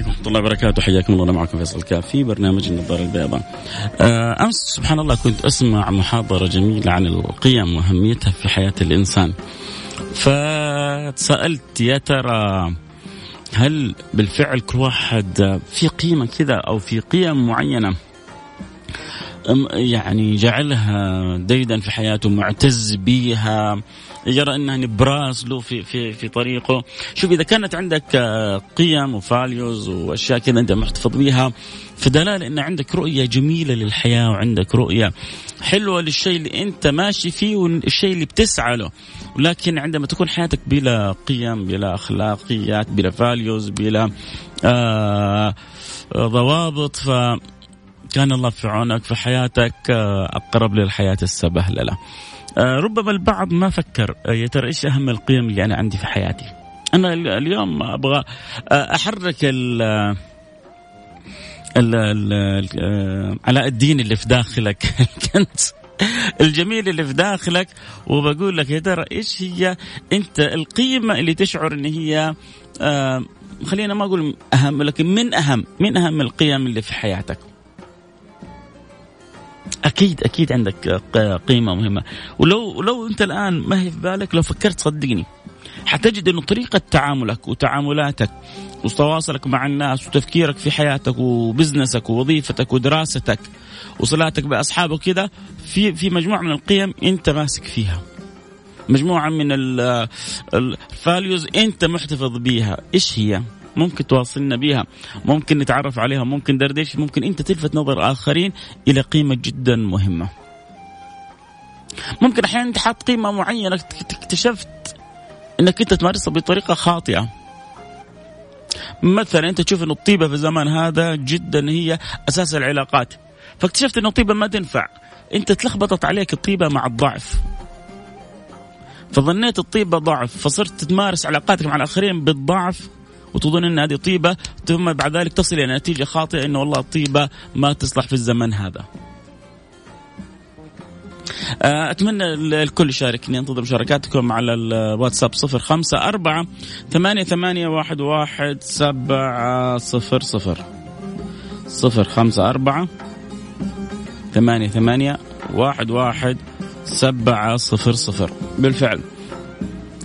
عليكم ورحمة الله وبركاته حياكم الله معكم فيصل الكاف في برنامج النظارة البيضاء. آه، أمس سبحان الله كنت أسمع محاضرة جميلة عن القيم وأهميتها في حياة الإنسان. فتسألت يا ترى هل بالفعل كل واحد في قيمة كذا أو في قيم معينة يعني جعلها ديدا في حياته معتز بيها يرى أنها نبراس له في في في طريقه. شوف إذا كانت عندك آه، قيم وفاليوز وأشياء كذا أنت محتفظ بيها فدلالة أن عندك رؤية جميلة للحياة وعندك رؤية حلوة للشيء اللي أنت ماشي فيه والشيء اللي بتسعى له. ولكن عندما تكون حياتك بلا قيم بلا أخلاقيات بلا فاليوز بلا آه آه، ضوابط ف كان الله في عونك في حياتك آه، أقرب للحياة السبهلله. آه، ربما البعض ما فكر آه، يا ترى إيش أهم القيم اللي أنا عندي في حياتي. أنا ال- اليوم أبغى آه، أحرك ال علاء الدين اللي في داخلك الكنز الجميل اللي في داخلك وبقول لك يا ترى إيش هي أنت القيمة اللي تشعر إن هي خلينا ما أقول أهم لكن من أهم من أهم القيم اللي في حياتك. أكيد أكيد عندك قيمة مهمة. ولو لو أنت الآن ما هي في بالك لو فكرت صدقني حتجد إنه طريقة تعاملك وتعاملاتك وتواصلك مع الناس وتفكيرك في حياتك وبزنسك ووظيفتك ودراستك وصلاتك بأصحابك كذا في في مجموعة من القيم أنت ماسك فيها. مجموعة من ال- الفاليوز أنت محتفظ بيها. إيش هي؟ ممكن تواصلنا بها ممكن نتعرف عليها ممكن دردش ممكن أنت تلفت نظر آخرين إلى قيمة جدا مهمة. ممكن أحيانا أنت حاط قيمة معينة اكت- اكتشفت إنك أنت تمارسها بطريقة خاطئة. مثلا أنت تشوف إنه الطيبة في الزمان هذا جدا هي أساس العلاقات. فاكتشفت إنه الطيبة ما تنفع. أنت تلخبطت عليك الطيبة مع الضعف. فظنيت الطيبة ضعف فصرت تمارس علاقاتك مع الآخرين بالضعف. وتظن إن هذه طيبة ثم بعد ذلك تصل إلى نتيجة خاطئة إنه والله الطيبه ما تصلح في الزمن هذا. آه، أتمنى الكل يشاركني. أنتظر مشاركاتكم على الواتساب صفر خمسة أربعة ثمانية ثمانية واحد واحد سبعة صفر صفر صفر. خمسة أربعة ثمانية ثمانية واحد واحد سبعة صفر صفر. بالفعل.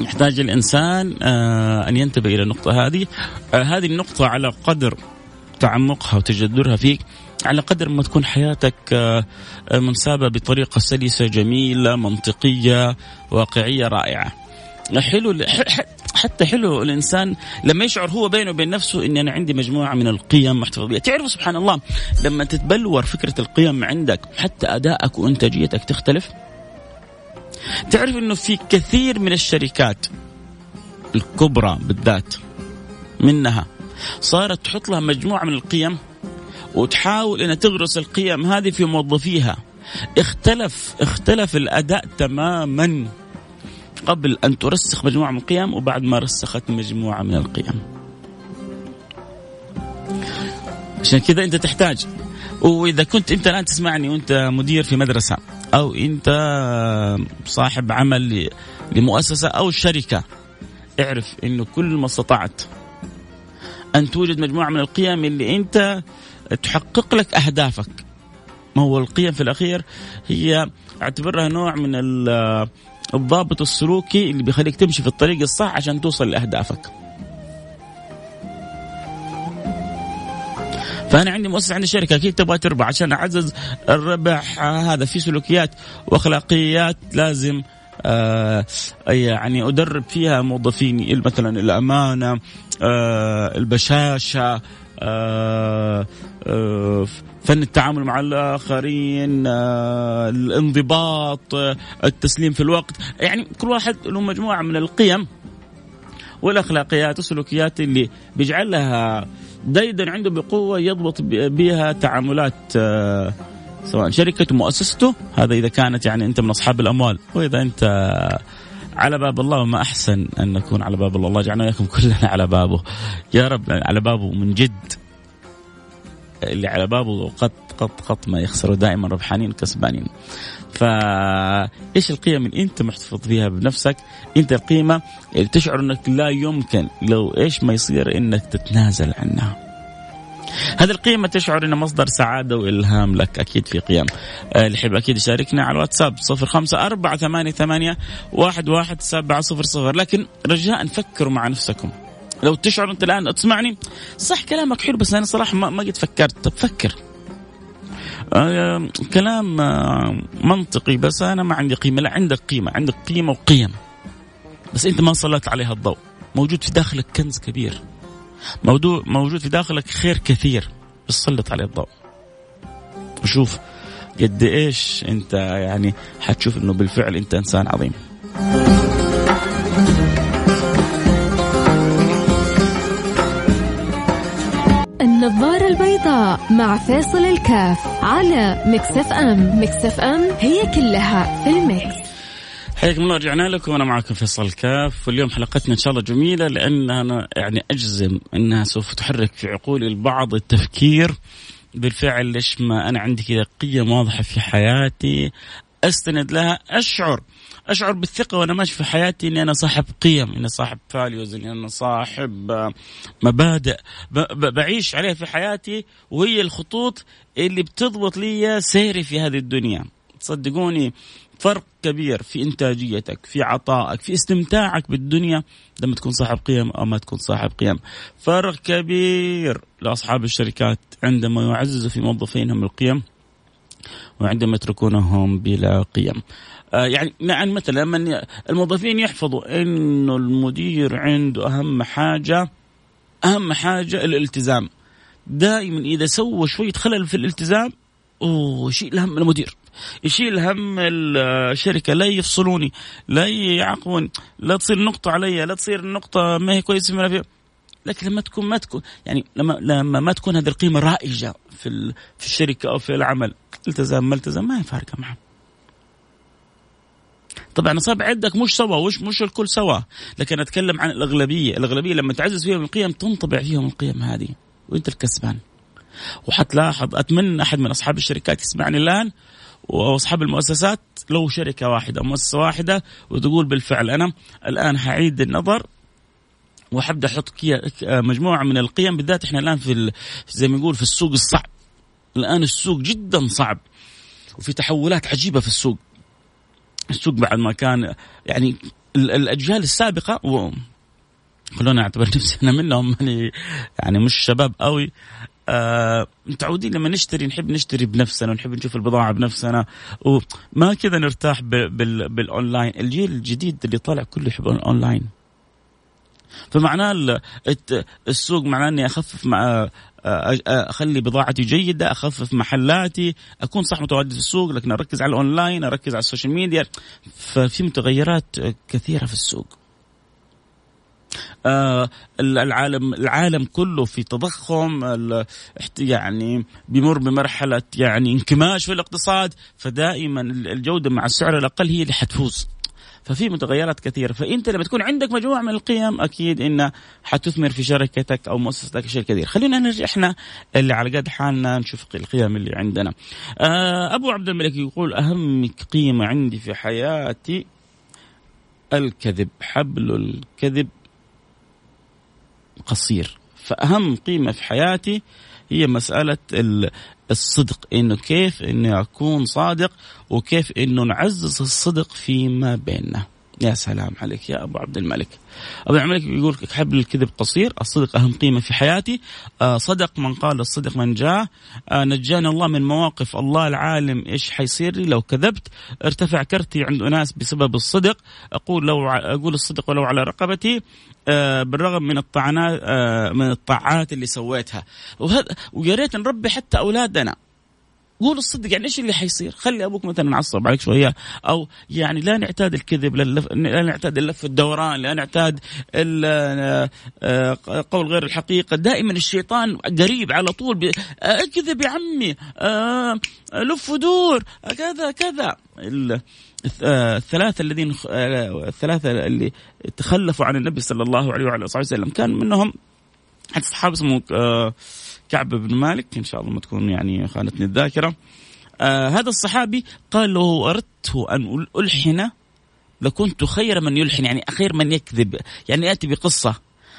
يحتاج الإنسان آه، أن ينتبه إلى النقطة هذه. آه، هذه النقطة على قدر تعمقها وتجذرها فيك على قدر ما تكون حياتك آه، منسابة بطريقة سلسة جميلة منطقية واقعية رائعة. حلو حتى حلو الإنسان لما يشعر هو بينه وبين نفسه إني أنا عندي مجموعة من القيم محتفظ بها، تعرفوا سبحان الله لما تتبلور فكرة القيم عندك حتى أدائك وإنتاجيتك تختلف. تعرف إنه في كثير من الشركات الكبرى بالذات منها صارت تحط لها مجموعة من القيم وتحاول إنها تغرس القيم هذه في موظفيها اختلف اختلف الأداء تماما قبل أن ترسخ مجموعة من القيم وبعد ما رسخت مجموعة من القيم. عشان كذا أنت تحتاج وإذا كنت أنت الآن تسمعني وأنت مدير في مدرسة أو أنت صاحب عمل لمؤسسة أو شركة اعرف إنه كل ما استطعت أن توجد مجموعة من القيم اللي أنت تحقق لك أهدافك ما هو القيم في الأخير هي أعتبرها نوع من ال- الضابط السلوكي اللي بيخليك تمشي في الطريق الصح عشان توصل لأهدافك. فأنا عندي مؤسسه عندي شركه أكيد تبغى تربح عشان أعزز الربح. هذا في سلوكيات وأخلاقيات لازم آه يعني أدرب فيها موظفيني مثلا الأمانة آه البشاشة آه آه فن التعامل مع الآخرين آه الانضباط آه التسليم في الوقت. يعني كل واحد له مجموعة من القيم والأخلاقيات والسلوكيات اللي بيجعلها ديدا عنده بقوة يضبط بها تعاملات آه، سواء شركته مؤسسته. هذا إذا كانت يعني أنت من أصحاب الأموال. وإذا أنت على باب الله وما أحسن أن نكون على باب الله. الله يجعلنا إياكم كلنا على بابه. يا رب على بابه من جد. اللي على بابه قط قط قط ما يخسروا دائما ربحانين كسبانين فايش القيم اللي أنت محتفظ فيها بنفسك؟ أنت القيمة اللي تشعر إنك لا يمكن لو إيش ما يصير إنك تتنازل عنها. هذه القيمة تشعر إنها مصدر سعادة وإلهام لك أكيد في قيم. آه، اللي يحب أكيد يشاركنا على الواتساب صفر خمسة أربعة ثمانية, ثمانية واحد, واحد سبعة صفر صفر. لكن رجاء فكروا مع نفسكم. لو تشعر أنت الآن تسمعني صح كلامك حلو بس أنا صراحة ما, ما قد فكرت. طب فكر. آه كلام آه منطقي بس أنا ما عندي قيمة. لا عندك قيمة. عندك قيمة وقيم. بس أنت ما سلطت عليها الضوء. موجود في داخلك كنز كبير. موضوع موجود في داخلك خير كثير بس سلط عليه الضوء. وشوف قد إيش أنت يعني حتشوف إنه بالفعل أنت إنسان عظيم. البيضاء مع فيصل الكاف على Mix FM. Mix FM هي كلها في ال mix حياكم الله رجعنا لكم. وأنا معكم فيصل كاف واليوم حلقتنا إن شاء الله جميلة لأن أنا يعني أجزم إنها سوف تحرك في عقول البعض التفكير بالفعل. ليش ما أنا عندي كذا قيم واضحة في حياتي أستند لها أشعر. أشعر بالثقة وأنا ماشي في حياتي إني أنا صاحب قيم إني صاحب values إني أنا صاحب مبادئ. بعيش عليها في حياتي وهي الخطوط اللي بتضبط لي سيري في هذه الدنيا. صدقوني فرق كبير في إنتاجيتك في عطائك في استمتاعك بالدنيا لما تكون صاحب قيم أو ما تكون صاحب قيم. فرق كبير لأصحاب الشركات عندما يعززوا في موظفينهم القيم وعندما يتركونهم بلا قيم. آه يعني يعني مثلا لما الموظفين يحفظوا إنه المدير عنده أهم حاجة أهم حاجة الالتزام. دائما إذا سوى شوية خلل في الالتزام أوه يشيل هم المدير يشيل هم الشركة لا يفصلوني لا يعاقبوني لا تصير نقطة علي لا تصير النقطه ما هي كويسة فيها. لكن لما تكون ما تكون يعني لما لما ما تكون هذه القيمة رائجة في في الشركة أو في العمل التزام ما التزام ما هي فارقة معه طبعا اصاب عندك مش سوا مش مش الكل سوا. لكن أتكلم عن الأغلبية. الأغلبية لما تعزز فيهم القيم تنطبع فيهم القيم هذه وأنت الكسبان. وحتلاحظ أتمنى أحد من أصحاب الشركات يسمعني الآن وأصحاب المؤسسات لو شركة واحدة مؤسسة واحدة وتقول بالفعل أنا الآن حعيد النظر وحبدا أحط مجموعة من القيم بالذات إحنا الآن في زي ما نقول في السوق الصعب. الآن السوق جدا صعب وفي تحولات عجيبة في السوق. السوق بعد ما كان يعني الأجيال السابقة و خلونا أعتبر نفسي أنا منهم يعني مش شباب قوي آه متعودين لما نشتري نحب نشتري بنفسنا ونحب نشوف البضاعة بنفسنا. وما كذا نرتاح بال بالأونلاين. الجيل الجديد اللي طالع كله يحب الاونلاين فمعناه السوق معناه إني أخفف مع أخلي بضاعتي جيدة أخفف محلاتي أكون صح متواجد في السوق لكن أركز على الأونلاين أركز على ال social media. ففي متغيرات كثيرة في السوق. آه العالم العالم كله في تضخم يعني بيمر بمرحلة يعني انكماش في الاقتصاد فدائما الجودة مع السعر الأقل هي اللي حتفوز. ففي متغيرات كثيرة. فأنت لما تكون عندك مجموعة من القيم أكيد إن حتثمر في شركتك أو مؤسستك شيء كثير. خلينا نرجع إحنا اللي على قد حالنا نشوف القيم اللي عندنا. آه أبو عبد الملك يقول أهم قيمة عندي في حياتي الكذب. حبل الكذب قصير. فأهم قيمة في حياتي هي مسألة الصدق إنه كيف إني أكون صادق وكيف إنه نعزز الصدق فيما بيننا. يا سلام عليك يا أبو عبد الملك. أبو عبد الملك يقول حبل الكذب قصير الصدق أهم قيمة في حياتي. آه صدق من قال الصدق من جاء. آه نجاني الله من مواقف الله العالم إيش حيصير لي؟ لو كذبت ارتفع كرتي عند أناس بسبب الصدق. أقول لو أقول الصدق ولو على رقبتي. آه بالرغم من الطعنات من الطاعات اللي سويتها. ويا ريت نربي حتى أولادنا. قول الصدق يعني إيش اللي حيصير؟ خلي أبوك مثلا عصب عليك شوية أو يعني لا نعتاد الكذب لا نعتاد اللف الدوران لا نعتاد آه، قول غير الحقيقة دائما الشيطان قريب على طول اكذب يا عمي آه، لف ودور كذا كذا الثلاثة الذين الثلاثة اللي تخلفوا عن النبي صلى الله عليه وعلى آله وسلم كان منهم حتى صحابه اسمه كعب بن مالك إن شاء الله ما تكون يعني خانتني الذاكرة. آه هذا الصحابي قال له أردت أن ألحن لكنت خير من يلحن يعني خير من يكذب يعني ياتي بقصة.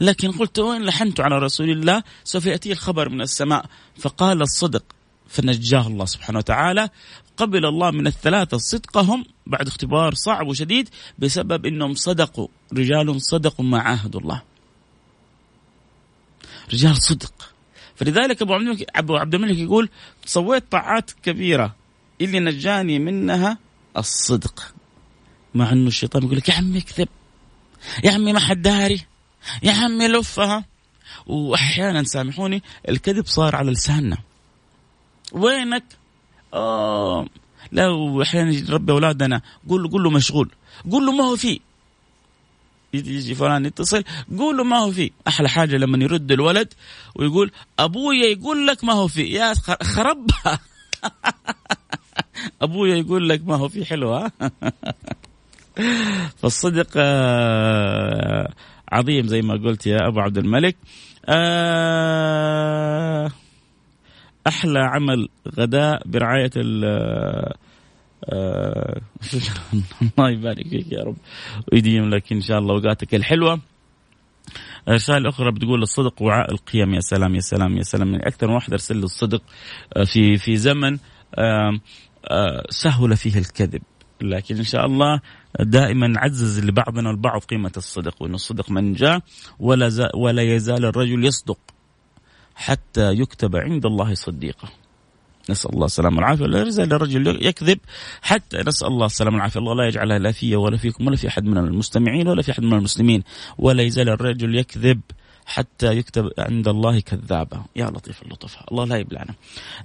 لكن قلت وين لحنت على رسول الله سوف يأتي الخبر من السماء. فقال الصدق فنجاه الله سبحانه وتعالى. قبل الله من الثلاثة صدقهم بعد اختبار صعب وشديد بسبب إنهم صدقوا. رجال صدقوا ما عاهدوا الله. رجال صدق. فلذلك أبو عبد الملك أبو عبد الملك يقول سويت طاعات كبيرة. اللي نجاني منها الصدق. مع إنه الشيطان يقول لك يا عمي اكذب. يا عمي ما حد داري. يا عمي لفها. وأحيانا سامحوني الكذب صار على لساننا. وينك؟ آه لو أحيانا ربي أولادنا قول له قول له مشغول. قول له ما هو فيه. يجي فلان يتصل قول له ما هو فيه. أحلى حاجة لما يرد الولد ويقول أبويا يقول لك ما هو فيه. يا خربها أبويا يقول لك ما هو فيه. حلوة فالصدق آه، عظيم زي ما قلت يا أبو عبد الملك. آه، أحلى عمل غداء برعاية آه الله يبارك فيك يا رب. ويديم لك إن شاء الله أوقاتك الحلوة. رسالة أخرى بتقول الصدق وعاء القيم. يا سلام يا سلام يا سلام. يعني أكثر من واحد أرسل الصدق آه، في في زمن آه، سهل فيه الكذب. لكن إن شاء الله دائما عزز لبعضنا البعض قيمة الصدق وأن الصدق من جاء ولا, ولا يزال الرجل يصدق حتى يكتب عند الله صديقا نسأل الله السلامة والعافية. ولا يزال الرجل يكذب حتى نسأل الله السلامة والعافية. الله لا يجعلها لا في ولا فيكم ولا في أحد من المستمعين ولا في أحد من المسلمين. ولا يزال الرجل يكذب حتى يكتب عند الله كذابا يا لطيف اللطف. الله لا يبلعنا.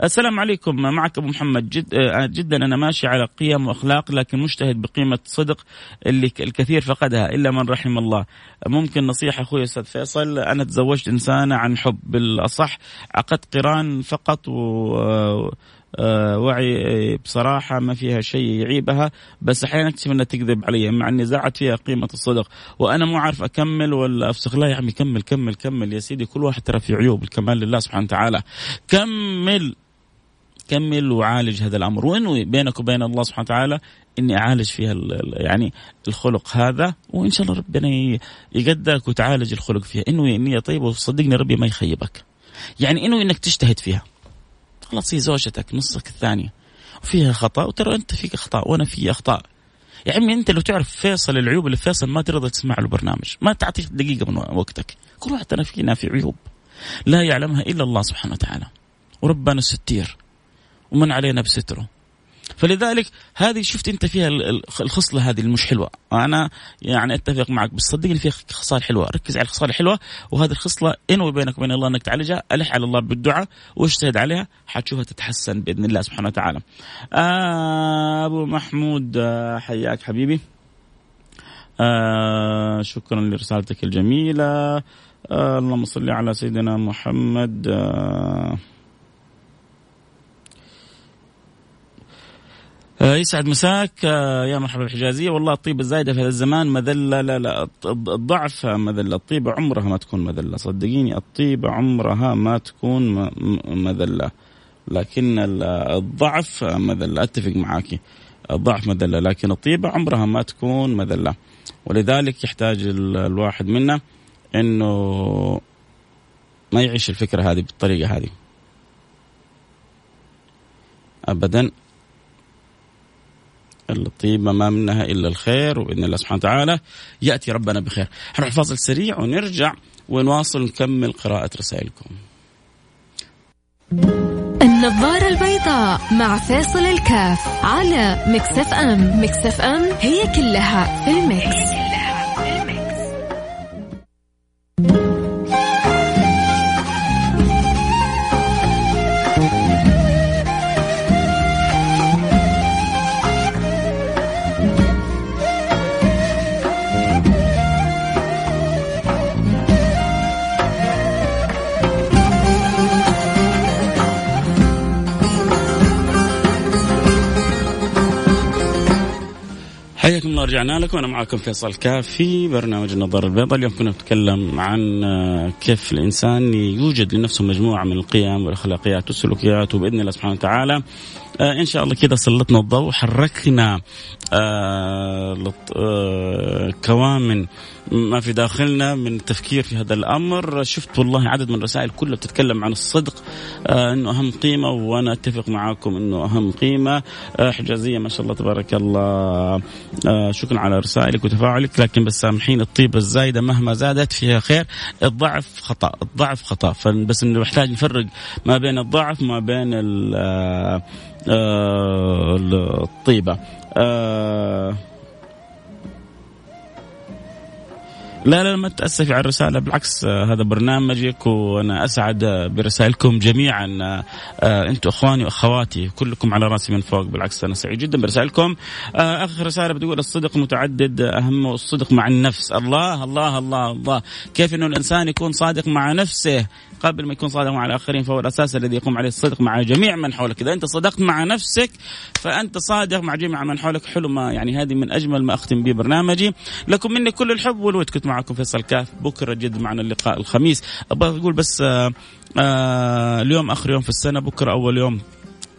السلام عليكم. معك أبو محمد. جد آه، جدا أنا ماشي على قيم وأخلاق لكن مجتهد بقيمة صدق اللي الكثير فقدها إلا من رحم الله. ممكن نصيحة أخوي أستاذ فيصل. أنا تزوجت إنسانة عن حب. بالأصح عقدت قران فقط و آه، وعي بصراحة ما فيها شيء يعيبها بس أحيانا أكتشف أنها تكذب علي مع أني زعت فيها قيمة الصدق. وأنا مو عارف أكمل ولا أفسخ. لا يا عمي كمل كمل كمل يا سيدي. كل واحد ترى في عيوب الكمال لله سبحانه وتعالى. كمل كمل وعالج هذا الأمر. وانوي بينك وبين الله سبحانه وتعالى إني أعالج فيها يعني الخلق هذا وإن شاء الله ربنا يقدرك وتعالج الخلق فيها. انوي نيه طيبه وصدقني ربي ما يخيبك. يعني انوي إنك تجتهد فيها. خلاص هي زوجتك نصك الثانية. وفيها خطأ وترى أنت فيك اخطاء وأنا في أخطاء. يا عمي أنت لو تعرف فيصل العيوب اللي فيصل ما ترضى تسمع له برنامج. ما تعطيه دقيقة من وقتك. كل واحد أنا فينا في عيوب. لا يعلمها إلا الله سبحانه وتعالى. وربنا ستير. ومن علينا بستره. فلذلك هذه شفت أنت فيها الخصلة هذه المش حلوة. أنا يعني أتفق معك بس صدقني فيها خصال حلوة. ركز على الخصال الحلوة وهذه الخصلة انوي بينك وبين الله إنك تعالجها ألح على الله بالدعاء واجتهد عليها؟ حتشوفها تتحسن بإذن الله سبحانه وتعالى. آه أبو محمود آه حياك حبيبي. آه شكرا لرسالتك الجميلة. آه اللهم صل على سيدنا محمد. آه يسعد مساك. آه، يا مرحبا بالحجازية. والله الطيبة الزايدة في هذا الزمان مذلة. لا لا الضعف مذلة. الطيبة عمرها ما تكون مذلة. صدقيني الطيبة عمرها ما تكون مذلة. لكن الضعف مذلة. أتفق معك الضعف مذلة. لكن الطيبة عمرها ما تكون مذلة. ولذلك يحتاج الواحد منا إنه ما يعيش الفكرة هذه بالطريقة هذه. ابدا. الطيبة ما منها إلا الخير وبإذن الله سبحانه وتعالى يأتي ربنا بخير. حنروح فاصل سريع ونرجع ونواصل نكمل قراءة رسائلكم. النظارة البيضاء مع فاصل الكاف على مكسف أم. مكسف أم هي كلها في المكس. رجعنا لكم أنا معكم فيصل كاف في برنامج النظاره البيضاء. اليوم كنا نتكلم عن آه، كيف الإنسان يوجد لنفسه مجموعة من القيم والأخلاقيات والسلوكيات وبإذن الله سبحانه وتعالى آه إن شاء الله كذا سلطنا الضوء حركنا آه كوامن ما في داخلنا من التفكير في هذا الأمر. شفت والله عدد من الرسائل كلها بتتكلم عن الصدق آه إنه أهم قيمة وأنا أتفق معاكم إنه أهم قيمة. آه حجازية ما شاء الله تبارك الله. آه شكرا على رسائلك وتفاعلك لكن بس سامحين الطيبة الزايدة مهما زادت فيها خير. الضعف خطأ الضعف خطأ. فبس نحتاج نفرق ما بين الضعف وما بين آه، آه، الطيبة. لا لا ما تأسفي على الرسالة. بالعكس آه، هذا برنامجك وأنا أسعد برسائلكم جميعا. آه، أنتم إخواني وأخواتي كلكم على رأسي من فوق. بالعكس أنا سعيد جدا برسائلكم. آه، آخر رسالة بتقول الصدق متعدد أهم الصدق مع النفس. الله الله الله الله. كيف أنه الإنسان يكون صادق مع نفسه قبل ما يكون صادق مع الآخرين؟ فهو الأساس الذي يقوم عليه الصدق مع جميع من حولك. إذا أنت صدقت مع نفسك فأنت صادق مع جميع من حولك. حلو ما يعني هذه من أجمل ما أختم به برنامجي. لكم مني كل الحب والود. كنت معكم فيصل كاف. بكرة جد معنا اللقاء الخميس. أبغى أقول بس آه، آآ اليوم آخر يوم في السنة بكرة أول يوم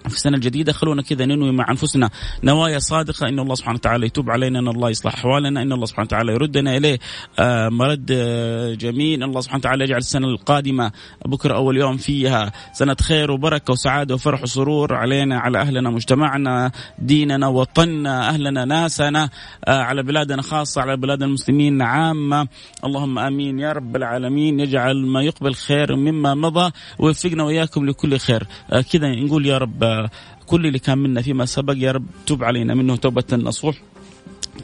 في السنة الجديدة خلونا كذا ننوي مع أنفسنا نوايا صادقة. إن الله سبحانه وتعالى يتوب علينا إن الله يصلح أحوالنا إن الله سبحانه وتعالى يردنا إليه. آه مرد آه جميل. إن الله سبحانه وتعالى يجعل السنة القادمة بكرة أول يوم فيها سنة خير وبركة وسعادة وفرح وسرور علينا على أهلنا مجتمعنا ديننا وطننا أهلنا ناسنا آه على بلادنا خاصة على بلاد المسلمين عامة. اللهم آمين يا رب العالمين. يجعل ما يقبل خير مما مضى ويوفقنا وإياكم لكل خير. كذا نقول يا رب. كل اللي كان منا فيما سبق يا رب تب علينا منه توبة نصوح.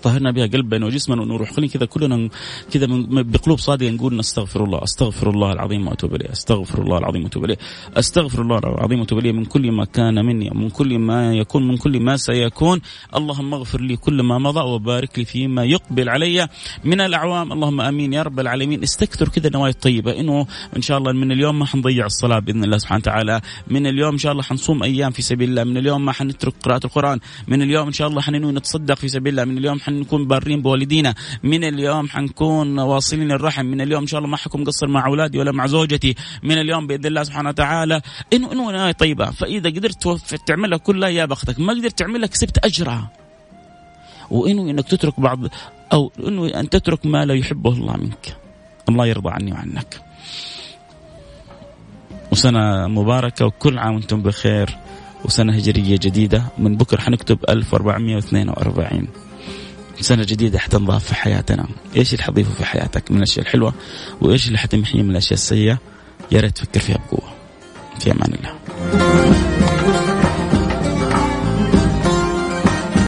طهرنا بها قلبنا وجسمنا ونروح خلينا كذا كلنا كذا بقلوب صادقه نقول نستغفر الله. أستغفر الله العظيم واتوب إليه. أستغفر الله العظيم واتوب إليه. أستغفر الله العظيم واتوب إليه من كل ما كان مني ومن كل ما يكون من كل ما سيكون. اللهم اغفر لي كل ما مضى وبارك لي فيما يقبل علي من الأعوام. اللهم آمين يا رب العالمين. استكثر كذا النوايا الطيبة. إنه إن شاء الله من اليوم ما حنضيع الصلاة بإذن الله سبحانه وتعالى. من اليوم إن شاء الله حنصوم أيام في سبيل الله. من اليوم ما حنترك قراءة القرآن. من اليوم إن شاء الله حننوي نتصدق في سبيل الله. من اليوم حنكون بارين بوالدينا. من اليوم حنكون واصلين الرحم. من اليوم إن شاء الله ما حكون مقصر مع أولادي ولا مع زوجتي. من اليوم بإذن الله سبحانه وتعالى. انه إنه نهايه طيبة. فإذا قدرت تعملها كلها يا بختك. ما قدرت تعملها كسبت أجرها. وإنه إنك تترك بعض أو إنه أن تترك ما لا يحبه الله منك. الله يرضى عني وعنك. وسنة مباركة وكل عام وأنتم بخير. وسنة هجرية جديدة. من بكرة حنكتب 1442 سنة جديدة حتنضاف في حياتنا. إيش اللي حضيفه في حياتك؟ من الأشياء الحلوة وإيش اللي حتمحيه من الأشياء السيئة؟ يا ريت تفكر فيها بقوة. في أمان الله.